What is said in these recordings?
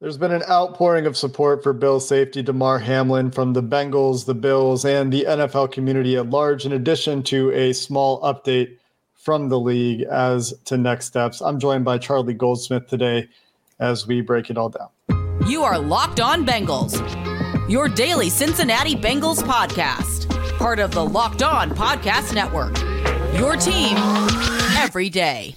There's been an outpouring of support for Bill safety Damar Hamlin from the Bengals, the Bills, and the NFL community at large, in addition to a small update from the league as to next steps. I'm joined by Charlie Goldsmith today as we break it all down. You are Locked On Bengals, your daily Cincinnati Bengals podcast, part of the Locked On Podcast Network. Your team every day.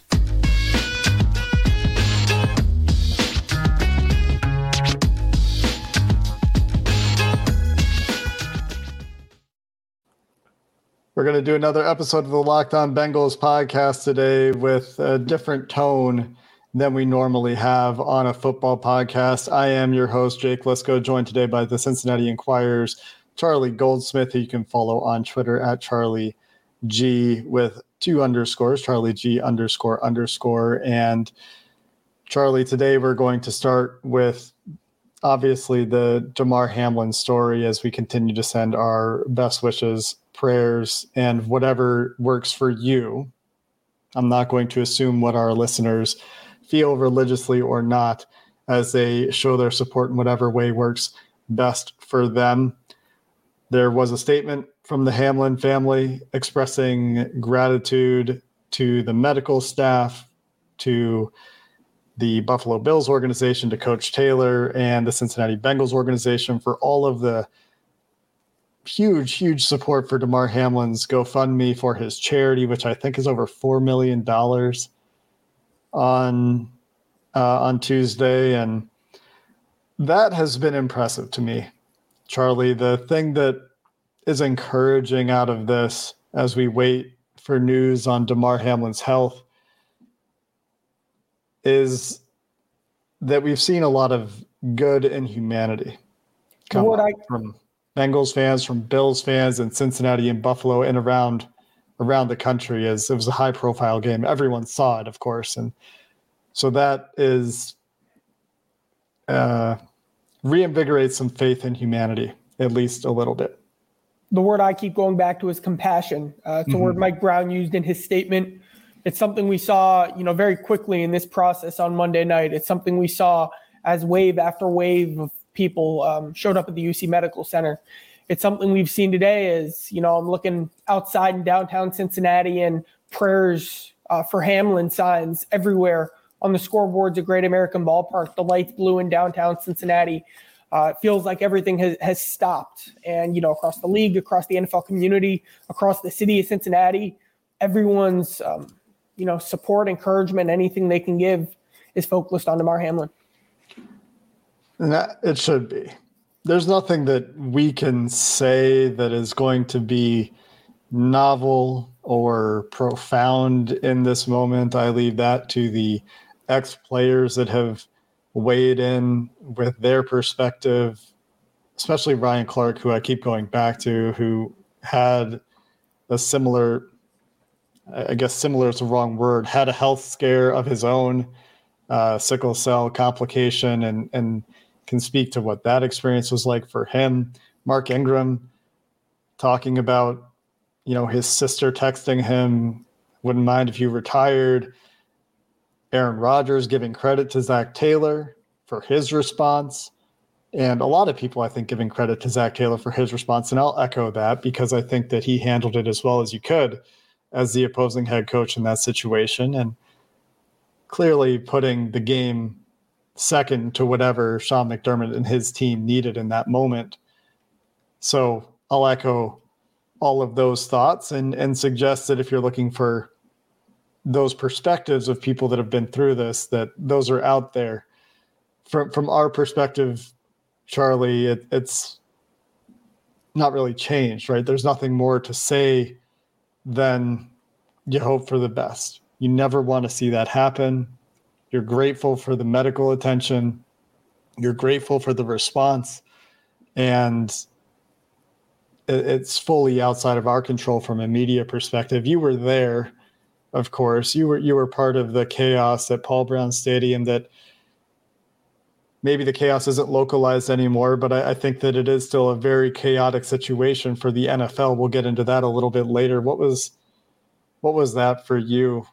We're going to do another episode of the Locked On Bengals podcast today with a different tone than we normally have on a football podcast. I am your host, Jake Liscow, joined today by the Cincinnati Enquirer's Charlie Goldsmith, who you can follow on Twitter at Charlie G with two underscores, Charlie G underscore underscore. And Charlie, today we're going to start with obviously the Damar Hamlin story as we continue to send our best wishes prayers and whatever works for you. I'm not going to assume what our listeners feel religiously or not as they show their support in whatever way works best for them. There was a statement from the Hamlin family expressing gratitude to the medical staff, to the Buffalo Bills organization, to Coach Taylor, and the Cincinnati Bengals organization for all of the huge, huge support for Damar Hamlin's GoFundMe for his charity, which I think is over four million dollars on uh, on Tuesday, and that has been impressive to me, Charlie. The thing that is encouraging out of this as we wait for news on Damar Hamlin's health is that we've seen a lot of good in humanity come I, from Bengals fans, from Bills fans, and Cincinnati and Buffalo and around around the country as it was a high profile game. Everyone saw it, of course, and so that is uh, reinvigorates some faith in humanity, at least a little bit. The word I keep going back to is compassion. Uh, it's mm-hmm. a word Mike Brown used in his statement. It's something we saw, you know, very quickly in this process on Monday night. It's something we saw as wave after wave of people um, showed up at the UC Medical Center. It's something we've seen today. Is you know I'm looking outside in downtown Cincinnati and prayers uh, for Hamlin signs everywhere on the scoreboards at Great American Ballpark. The lights blue in downtown Cincinnati. Uh, it feels like everything has, has stopped. And, you know, across the league, across the NFL community, across the city of Cincinnati, everyone's, um, you know, support, encouragement, anything they can give is focused on Damar Hamlin. It should be. There's nothing that we can say that is going to be novel or profound in this moment. I leave that to the ex players that have weighed in with their perspective, especially Ryan Clark, who I keep going back to, who had a similar, I guess similar is the wrong word, had a health scare of his own, uh, sickle cell complication, and and can speak to what that experience was like for him. Mark Ingram talking about, you know, his sister texting him, wouldn't mind if you retired. Aaron Rodgers giving credit to Zac Taylor for his response. And a lot of people, I think, giving credit to Zac Taylor for his response. And I'll echo that because I think that he handled it as well as you could as the opposing head coach in that situation. And clearly putting the game second to whatever Sean McDermott and his team needed in that moment. So I'll echo all of those thoughts and and suggest that if you're looking for those perspectives of people that have been through this, that those are out there. From from our perspective, Charlie, it, it's not really changed, right? There's nothing more to say than you hope for the best. You never want to see that happen. You're grateful for the medical attention. You're grateful for the response. And it's fully outside of our control from a media perspective. You were there, of course. You were you were part of the chaos at Paul Brown Stadium. That maybe the chaos isn't localized anymore, but I, I think that it is still a very chaotic situation for the NFL. We'll get into that a little bit later. What was what was that for you?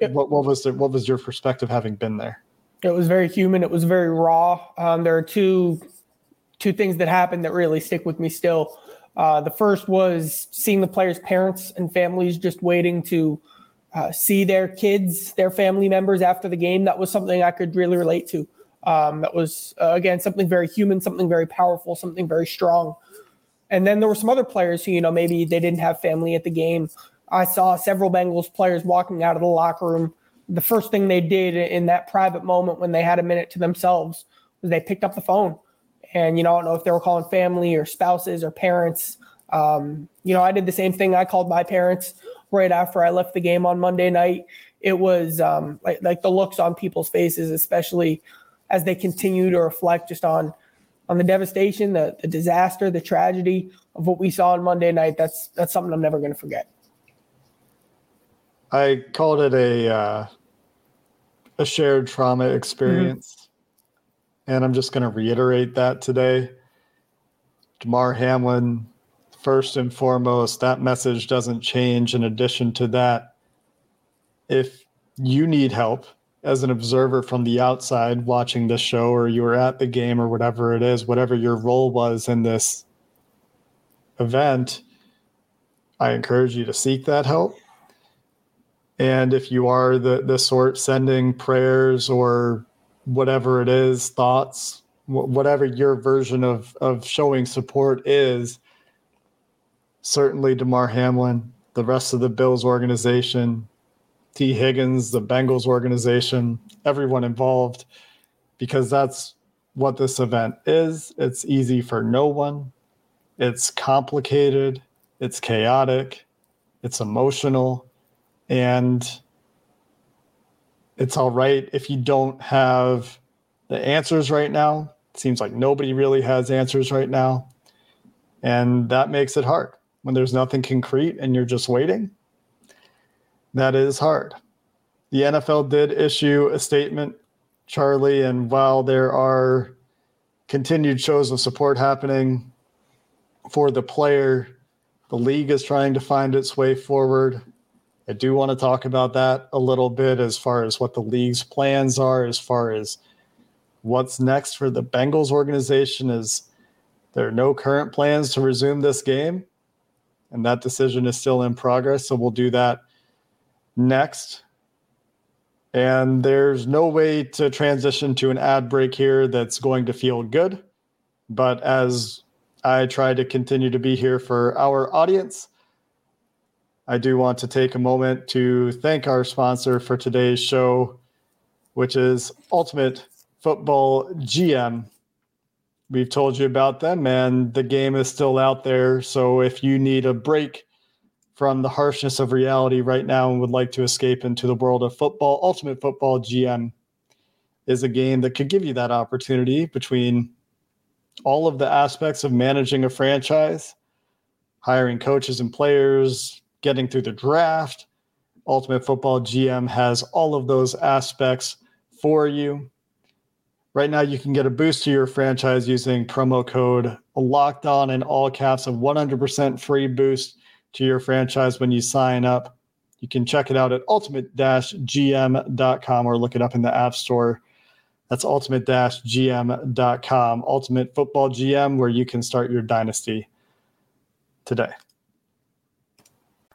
What what was the, what was your perspective having been there? It was very human. It was very raw. Um, there are two two things that happened that really stick with me still. Uh, the first was seeing the players' parents and families just waiting to uh, see their kids, their family members after the game. That was something I could really relate to. Um, that was uh, again something very human, something very powerful, something very strong. And then there were some other players who, you know, maybe they didn't have family at the game. I saw several Bengals players walking out of the locker room the first thing they did in that private moment when they had a minute to themselves was they picked up the phone. And, you know, I don't know if they were calling family or spouses or parents. Um, you know, I did the same thing. I called my parents right after I left the game on Monday night. It was um, like, like the looks on people's faces, especially as they continue to reflect just on on the devastation, the, the disaster, the tragedy of what we saw on Monday night. That's that's something I'm never going to forget. I called it a uh, a shared trauma experience. Mm-hmm. And I'm just going to reiterate that today. Damar Hamlin, first and foremost, that message doesn't change. In addition to that, if you need help as an observer from the outside watching the show, or you were at the game, or whatever it is, whatever your role was in this event, I encourage you to seek that help. And if you are the, the sort sending prayers or whatever it is, thoughts, whatever your version of, of showing support is, certainly Damar Hamlin, the rest of the Bills organization, Tee Higgins, the Bengals organization, everyone involved, because that's what this event is. It's easy for no one. It's complicated. It's chaotic. It's emotional. And it's all right if you don't have the answers right now. It seems like nobody really has answers right now. And that makes it hard when there's nothing concrete and you're just waiting. That is hard. The NFL did issue a statement, Charlie, and while there are continued shows of support happening for the player, the league is trying to find its way forward. I do want to talk about that a little bit as far as what the league's plans are, as far as what's next for the Bengals organization. Is there are no current plans to resume this game, and that decision is still in progress. So we'll do that next. And there's no way to transition to an ad break here that's going to feel good. But as I try to continue to be here for our audience, I do want to take a moment to thank our sponsor for today's show, which is Ultimate Football GM. We've told you about them, and the game is still out there. So if you need a break from the harshness of reality right now and would like to escape into the world of football, Ultimate Football GM is a game that could give you that opportunity between all of the aspects of managing a franchise, hiring coaches and players, getting through the draft. Ultimate Football GM has all of those aspects for you. Right now, you can get a boost to your franchise using promo code locked on in all caps, a 100% free boost to your franchise when you sign up. You can check it out at ultimate gm.com or look it up in the App Store. That's ultimate gm.com, Ultimate Football GM, where you can start your dynasty today.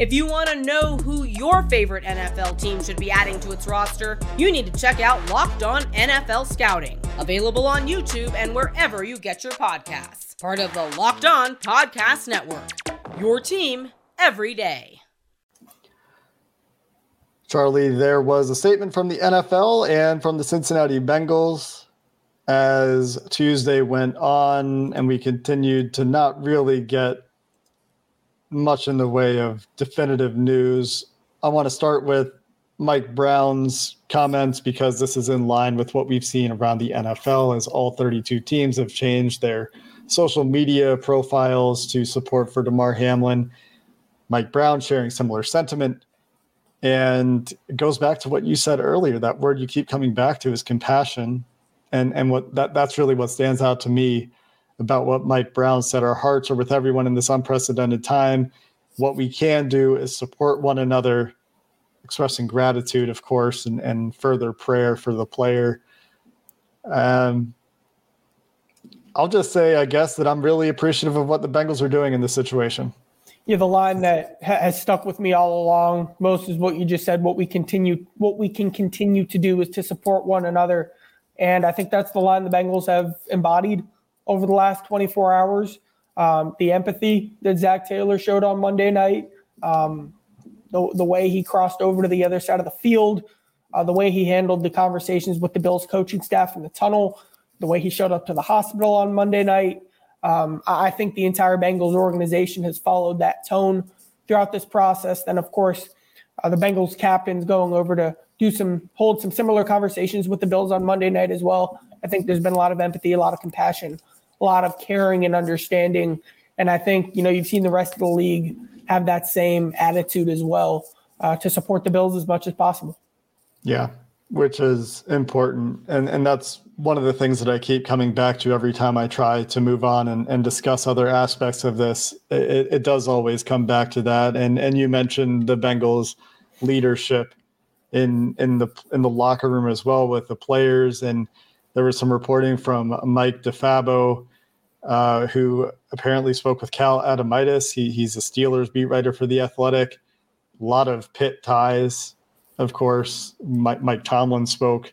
If you want to know who your favorite NFL team should be adding to its roster, you need to check out Locked On NFL Scouting, available on YouTube and wherever you get your podcasts. Part of the Locked On Podcast Network. Your team every day. Charlie, there was a statement from the NFL and from the Cincinnati Bengals as Tuesday went on, and we continued to not really get much in the way of definitive news. I want to start with Mike Brown's comments because this is in line with what we've seen around the NFL as all 32 teams have changed their social media profiles to support for Damar Hamlin. Mike Brown sharing similar sentiment. And it goes back to what you said earlier. That word you keep coming back to is compassion. And and what that that's really what stands out to me about what Mike Brown said. Our hearts are with everyone in this unprecedented time. What we can do is support one another, expressing gratitude, of course, and, and further prayer for the player. Um, I'll just say, I guess, that I'm really appreciative of what the Bengals are doing in this situation. Yeah, the line that ha- has stuck with me all along, most is what you just said. What we continue, what we can continue to do is to support one another, and I think that's the line the Bengals have embodied over the last 24 hours. Um, the empathy that Zac Taylor showed on Monday night, um, the the way he crossed over to the other side of the field, uh, the way he handled the conversations with the Bills coaching staff in the tunnel, the way he showed up to the hospital on Monday night. Um, I think the entire Bengals organization has followed that tone throughout this process. Then, of course, uh, the Bengals captains going over to do some hold some similar conversations with the Bills on Monday night as well. I think there's been a lot of empathy, a lot of compassion, a lot of caring and understanding. And I think you know you've seen the rest of the league have that same attitude as well uh, to support the Bills as much as possible. Yeah, which is important, and and that's one of the things that I keep coming back to every time I try to move on and, and discuss other aspects of this. It, it does always come back to that. And and you mentioned the Bengals leadership in in the in the locker room as well with the players. And there was some reporting from Mike DeFabo, uh, who apparently spoke with Cal Adomitis. He he's a Steelers beat writer for the Athletic. A lot of Pitt ties, of course. Mike, Mike Tomlin spoke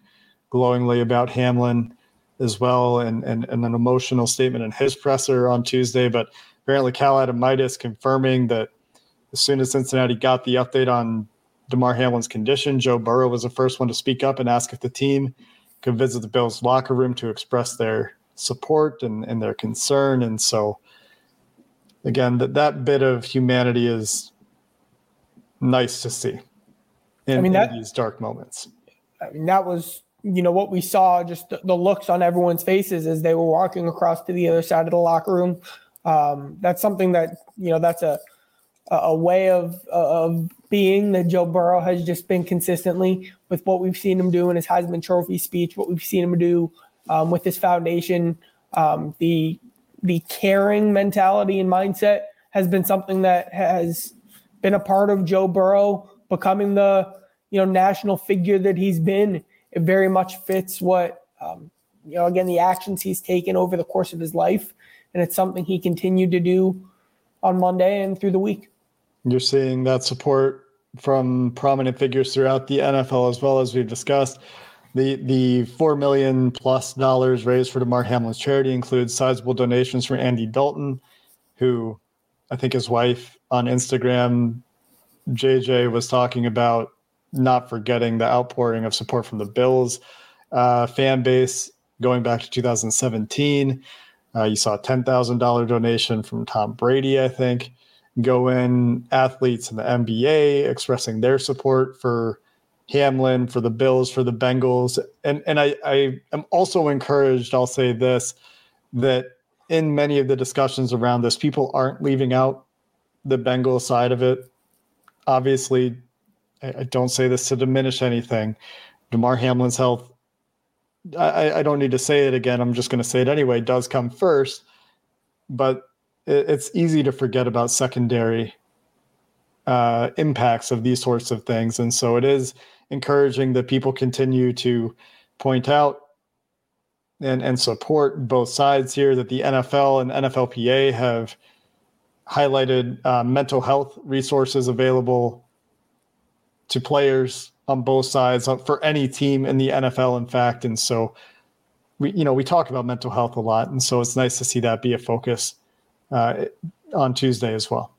glowingly about Hamlin as well, and, and, and an emotional statement in his presser on Tuesday. But apparently, Cal Adomitis confirming that as soon as Cincinnati got the update on Damar Hamlin's condition, Joe Burrow was the first one to speak up and ask if the team could visit the Bills' locker room to express their support and, and their concern. And so, again, that, that bit of humanity is nice to see in, I mean, that, in these dark moments. I mean, that was you know what we saw just the, the, looks on everyone's faces as they were walking across to the other side of the locker room um, that's something that you know that's a a way of of being that Joe Burrow has just been consistently with what we've seen him do in his Heisman Trophy speech, what we've seen him do um, with his foundation, um, the the caring mentality and mindset has been something that has been a part of Joe Burrow becoming the you know national figure that he's been. It very much fits what um, you know again the actions he's taken over the course of his life. And it's something he continued to do on monday and through the week you're seeing that support from prominent figures throughout the nfl as well as we've discussed the the four million plus dollars raised for Damar Hamlin's charity includes sizable donations from Andy Dalton, who I think his wife on Instagram, JJ was talking about not forgetting the outpouring of support from the Bills uh, fan base going back to 2017. Uh, you saw a $10,000 donation from Tom Brady, I think, go in. Athletes in the NBA expressing their support for Hamlin, for the Bills, for the Bengals. And, and I, I am also encouraged, I'll say this, that in many of the discussions around this, people aren't leaving out the Bengal side of it. Obviously, I, don't say this to diminish anything. Damar Hamlin's health, I, I don't need to say it again. I'm just going to say it anyway, does come first. But it's easy to forget about secondary uh, impacts of these sorts of things. And so it is encouraging that people continue to point out and, and support both sides here, that the NFL and NFLPA have highlighted uh, mental health resources available to players on both sides uh, for any team in the NFL, in fact. And so we, you know, we talk about mental health a lot, and so it's nice to see that be a focus uh, on Tuesday as well.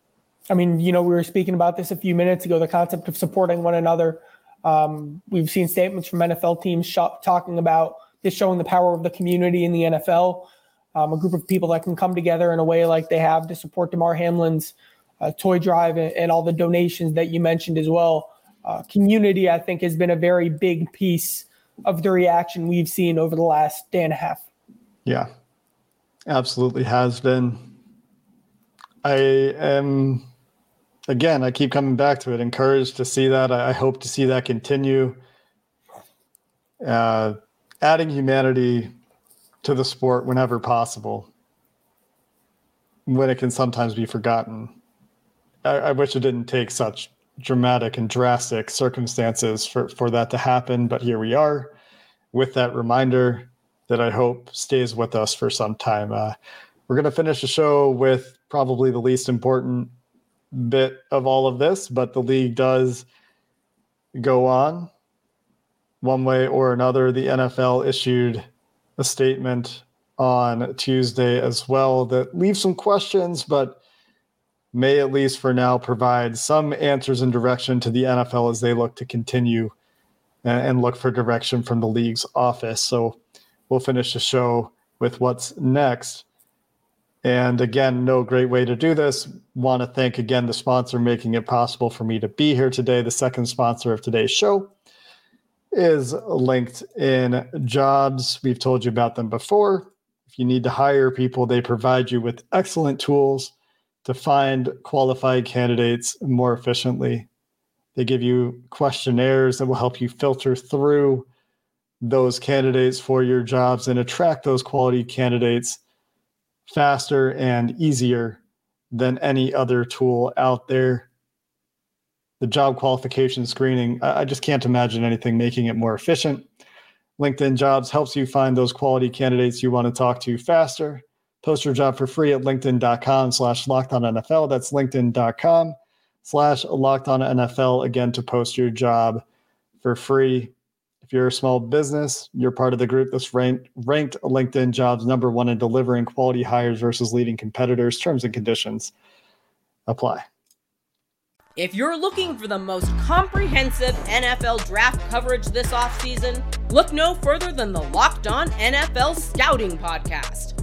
I mean, you know, we were speaking about this a few minutes ago. The concept of supporting one another. Um, we've seen statements from NFL teams sh- talking about this showing the power of the community in the NFL. Um, a group of people that can come together in a way like they have to support Damar Hamlin's uh, toy drive and, and, all the donations that you mentioned as well. Uh, community, I think, has been a very big piece of the reaction we've seen over the last day and a half. Yeah, absolutely has been. I am, again, I keep coming back to it, encouraged to see that. I, hope to see that continue. Uh, adding humanity to the sport whenever possible, when it can sometimes be forgotten. I, I wish it didn't take such dramatic and drastic circumstances for, for that to happen, but here we are with that reminder that I hope stays with us for some time. Uh, we're going to finish the show with probably the least important bit of all of this, but the league does go on one way or another. The NFL issued a statement on Tuesday as well that leaves some questions, but may at least for now provide some answers and direction to the NFL as they look to continue and look for direction from the league's office. So we'll finish the show with what's next. And again, no great way to do this. Want to thank again the sponsor making it possible for me to be here today. The second sponsor of today's show is LinkedIn Jobs. We've told you about them before. If you need to hire people, they provide you with excellent tools to find qualified candidates more efficiently. They give you questionnaires that will help you filter through those candidates for your jobs and attract those quality candidates faster and easier than any other tool out there. The job qualification screening, I just can't imagine anything making it more efficient. LinkedIn Jobs helps you find those quality candidates you want to talk to faster. Post your job for free at linkedin.com slash NFL. That's linkedin.com slash NFL again to post your job for free. If you're a small business, you're part of the group that's ranked, ranked LinkedIn jobs number one in delivering quality hires versus leading competitors. Terms and conditions apply. If you're looking for the most comprehensive NFL draft coverage this offseason, look no further than the Locked On NFL Scouting Podcast.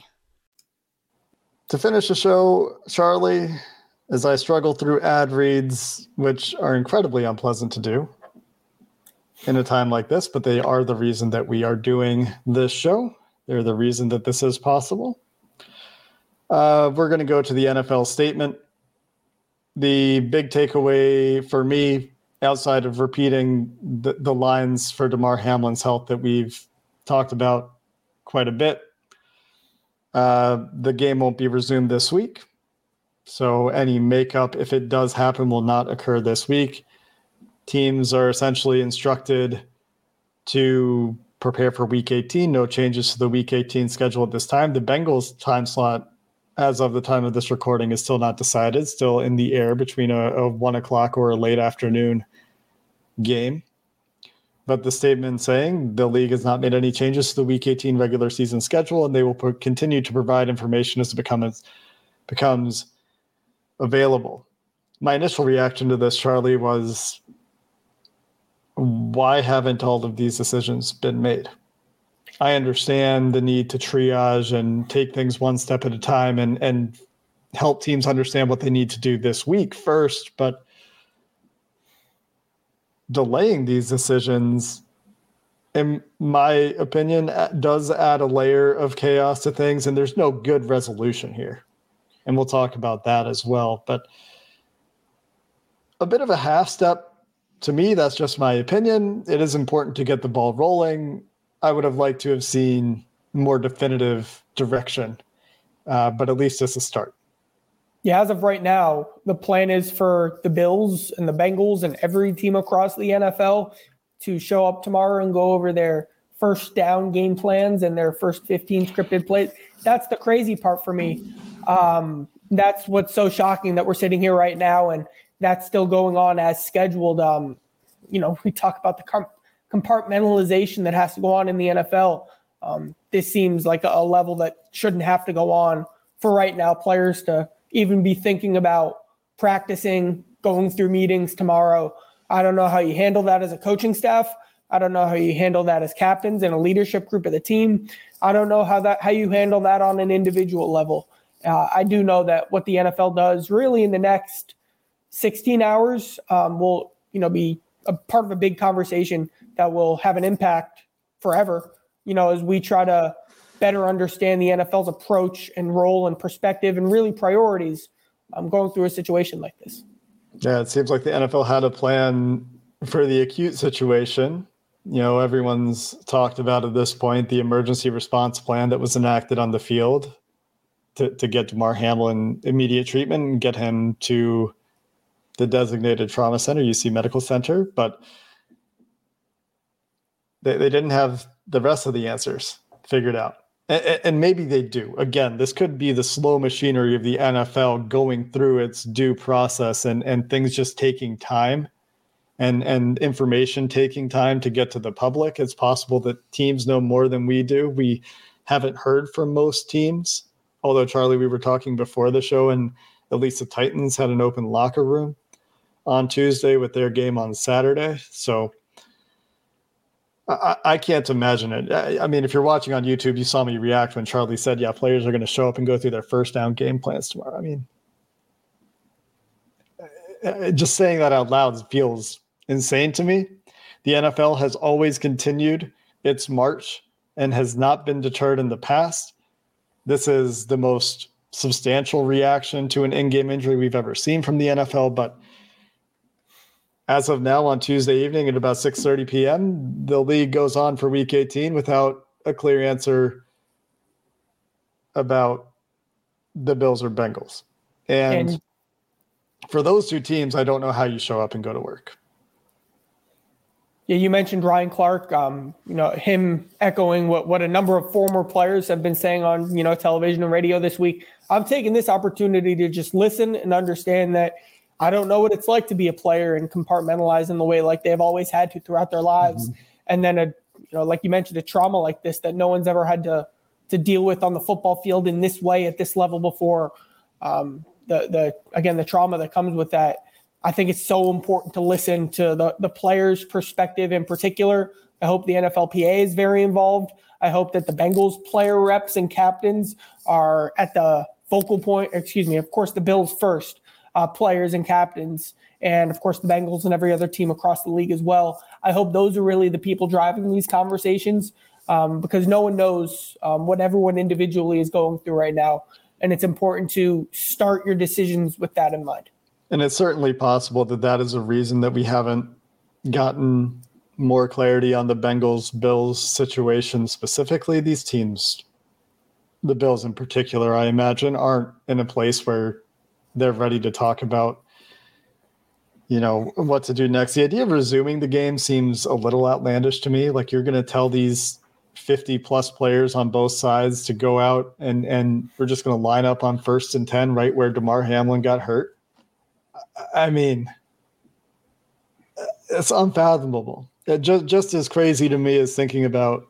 to finish the show, Charlie, as I struggle through ad reads, which are incredibly unpleasant to do in a time like this, but they are the reason that we are doing this show. They're the reason that this is possible. Uh, we're going to go to the NFL statement. The big takeaway for me, outside of repeating the, the lines for Damar Hamlin's health that we've talked about quite a bit, uh, the game won't be resumed this week. So any makeup, if it does happen, will not occur this week. Teams are essentially instructed to prepare for week 18. No changes to the week 18 schedule at this time. The Bengals time slot, as of the time of this recording, is still not decided, still in the air between a, a one o'clock or a late afternoon game but the statement saying the league has not made any changes to the Week 18 regular season schedule, and they will pro- continue to provide information as it becomes becomes available. My initial reaction to this, Charlie, was why haven't all of these decisions been made? I understand the need to triage and take things one step at a time and and help teams understand what they need to do this week first, but delaying these decisions in my opinion does add a layer of chaos to things and there's no good resolution here. And we'll talk about that as well but a bit of a half step to me that's just my opinion. It is important to get the ball rolling. I would have liked to have seen more definitive direction uh, but at least it's a start yeah, as of right now, the plan is for the Bills and the Bengals and every team across the NFL to show up tomorrow and go over their first down game plans and their first 15 scripted plays. That's the crazy part for me. Um, that's what's so shocking that we're sitting here right now and that's still going on as scheduled. Um, you know, we talk about the compartmentalization that has to go on in the NFL. Um, this seems like a level that shouldn't have to go on for right now. Players to even be thinking about practicing, going through meetings tomorrow. I don't know how you handle that as a coaching staff. I don't know how you handle that as captains and a leadership group of the team. I don't know how that how you handle that on an individual level. Uh, I do know that what the NFL does really in the next 16 hours um, will you know be a part of a big conversation that will have an impact forever. You know, as we try to better understand the NFL's approach and role and perspective and really priorities um, going through a situation like this. Yeah, it seems like the NFL had a plan for the acute situation. You know, everyone's talked about at this point the emergency response plan that was enacted on the field to, to get Damar Hamlin immediate treatment and get him to the designated trauma center, UC Medical Center. But they, they didn't have the rest of the answers figured out. And, maybe they do. Again, this could be the slow machinery of the NFL going through its due process and, and things just taking time and, and information taking time to get to the public. It's possible that teams know more than we do. We haven't heard from most teams. Although, Charlie, we were talking before the show, and at least the Titans had an open locker room on Tuesday with their game on Saturday. So I, I can't imagine it. I, I, mean, if you're watching on YouTube, you saw me react when Charlie said, "Yeah, players are going to show up and go through their first down game plans tomorrow." I mean, uh, uh, just saying that out loud feels insane to me. The NFL has always continued its march and has not been deterred in the past. This is the most substantial reaction to an in-game injury we've ever seen from the NFL, but as of now on Tuesday evening at about 6:30 p.m., the league goes on for week 18 without a clear answer about the Bills or Bengals. And, and for those two teams, I don't know how you show up and go to work. Yeah, you mentioned Ryan Clark. Um, you know him echoing what what a number of former players have been saying on you know television and radio this week. I'm taking this opportunity to just listen and understand that I don't know what it's like to be a player and compartmentalize in the way like they've always had to throughout their lives. Mm-hmm. And then a you know, like you mentioned, a trauma like this that no one's ever had to to deal with on the football field in this way at this level before. Um, the the again the trauma that comes with that. I think it's so important to listen to the the players' perspective in particular. I hope the NFLPA is very involved. I hope that the Bengals player reps and captains are at the focal point. Excuse me, of course, the Bills first uh, players and captains, and of course the Bengals and every other team across the league as well. I hope those are really the people driving these conversations um, because no one knows um, what everyone individually is going through right now, and it's important to start your decisions with that in mind. And it's certainly possible that that is a reason that we haven't gotten more clarity on the Bengals Bills situation specifically. These teams, the Bills in particular, I imagine, aren't in a place where they're ready to talk about you know what to do next. The idea of resuming the game seems a little outlandish to me. Like you're going to tell these 50 plus players on both sides to go out and and we're just going to line up on first and 10 right where Damar Hamlin got hurt. I mean it's unfathomable. It just just as crazy to me as thinking about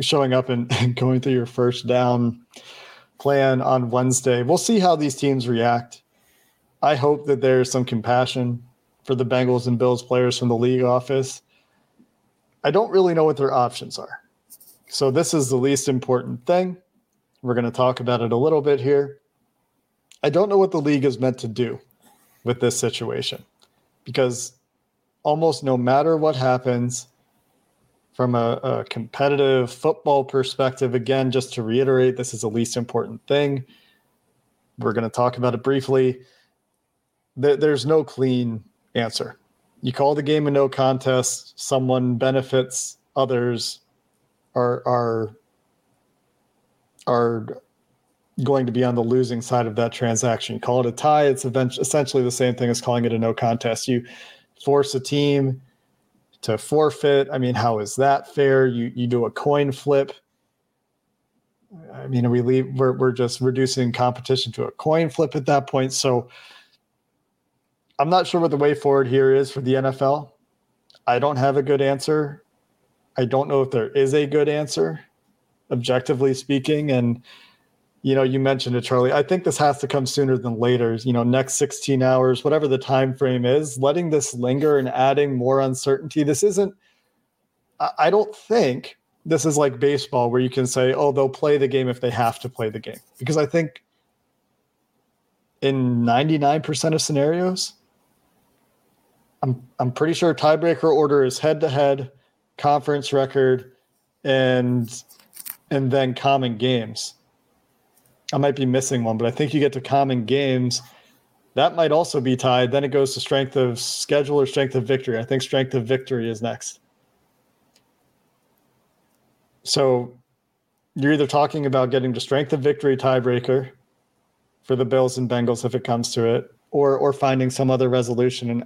showing up and, and going through your first down plan on Wednesday. We'll see how these teams react. I hope that there's some compassion for the Bengals and Bills players from the league office. I don't really know what their options are. So, this is the least important thing. We're going to talk about it a little bit here. I don't know what the league is meant to do with this situation because almost no matter what happens, from a, a, competitive football perspective, again, just to reiterate, this is the least important thing. We're going to talk about it briefly. there's no clean answer. You call the game a no contest, someone benefits, others are are are going to be on the losing side of that transaction. You call it a tie, it's essentially the same thing as calling it a no contest. You force a team to forfeit. I mean, how is that fair? You you do a coin flip. I mean, we leave we're we're just reducing competition to a coin flip at that point. So I'm not sure what the way forward here is for the NFL. I don't have a good answer. I don't know if there is a good answer, objectively speaking. And you know, you mentioned it, Charlie. I think this has to come sooner than later. You know, next 16 hours, whatever the time frame is, letting this linger and adding more uncertainty. This isn't. I don't think this is like baseball where you can say, "Oh, they'll play the game if they have to play the game," because I think in 99% of scenarios, I'm I'm pretty sure tiebreaker order is head to head, conference record, and and then common games. I might be missing one, but I think you get to common games. That might also be tied. Then it goes to strength of schedule or strength of victory. I think strength of victory is next. So you're either talking about getting to strength of victory tiebreaker for the Bills and Bengals if it comes to it, or or finding some other resolution. And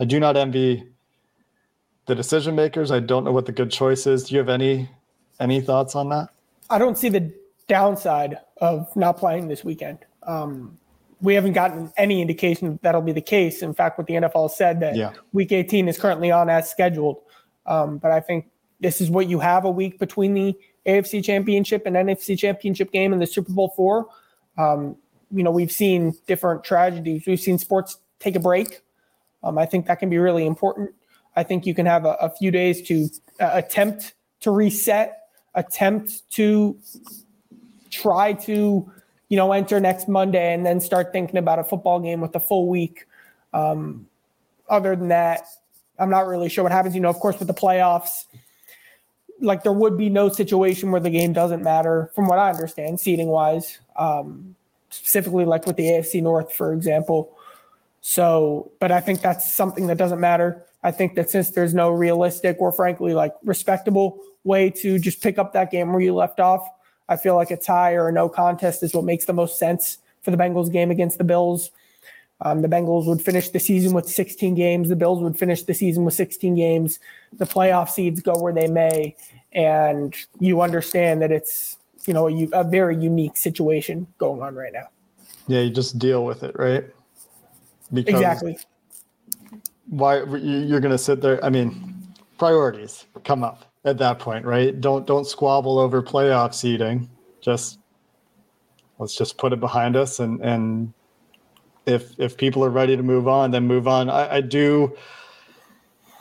I do not envy the decision makers. I don't know what the good choice is. Do you have any any thoughts on that? I don't see the downside of not playing this weekend. Um, we haven't gotten any indication that that'll be the case. In fact, what the NFL said that yeah. Week 18 is currently on as scheduled. Um, but I think this is what you have a week between the AFC Championship and NFC Championship game and the Super Bowl four. Um, you know, we've seen different tragedies. We've seen sports take a break. Um, I think that can be really important. I think you can have a, a few days to uh, attempt to reset, attempt to try to, you know, enter next Monday and then start thinking about a football game with a full week. Um, other than that, I'm not really sure what happens. You know, of course, with the playoffs, like there would be no situation where the game doesn't matter, from what I understand, seating wise. Um, specifically, like with the AFC North, for example. So, but I think that's something that doesn't matter. I think that since there's no realistic or frankly like respectable way to just pick up that game where you left off, I feel like a tie or a no contest is what makes the most sense for the Bengals game against the Bills. Um, the Bengals would finish the season with 16 games. The Bills would finish the season with 16 games. The playoff seeds go where they may, and you understand that it's you know a, a very unique situation going on right now. Yeah, you just deal with it, right? Because exactly. Why you're going to sit there? I mean, priorities come up at that point, right? Don't don't squabble over playoff seeding. Just let's just put it behind us, and and if if people are ready to move on, then move on. I, I do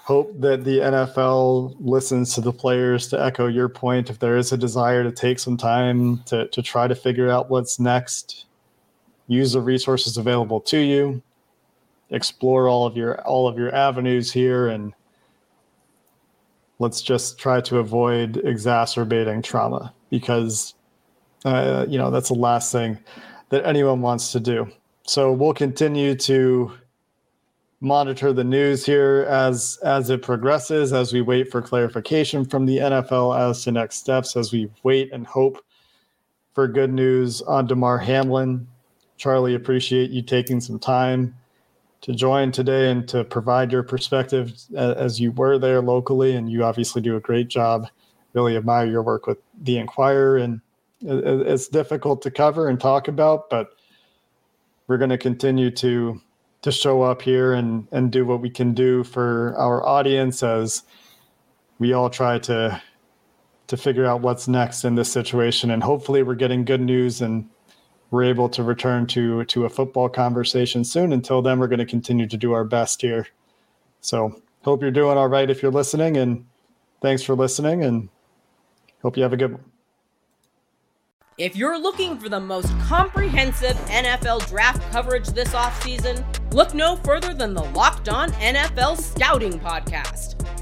hope that the NFL listens to the players to echo your point. If there is a desire to take some time to to try to figure out what's next, use the resources available to you explore all of your all of your avenues here and let's just try to avoid exacerbating trauma because uh, you know that's the last thing that anyone wants to do. So we'll continue to monitor the news here as as it progresses as we wait for clarification from the NFL as to next steps as we wait and hope for good news on Damar Hamlin. Charlie appreciate you taking some time to join today and to provide your perspective as you were there locally. And you obviously do a great job. Really admire your work with the Enquirer, and it's difficult to cover and talk about, but we're going to continue to to show up here and and do what we can do for our audience as we all try to to figure out what's next in this situation and hopefully we're getting good news and we're able to return to to a football conversation soon. Until then, we're going to continue to do our best here. So hope you're doing all right if you're listening, and thanks for listening, and hope you have a good one. If you're looking for the most comprehensive NFL draft coverage this offseason, look no further than the Locked On NFL Scouting Podcast.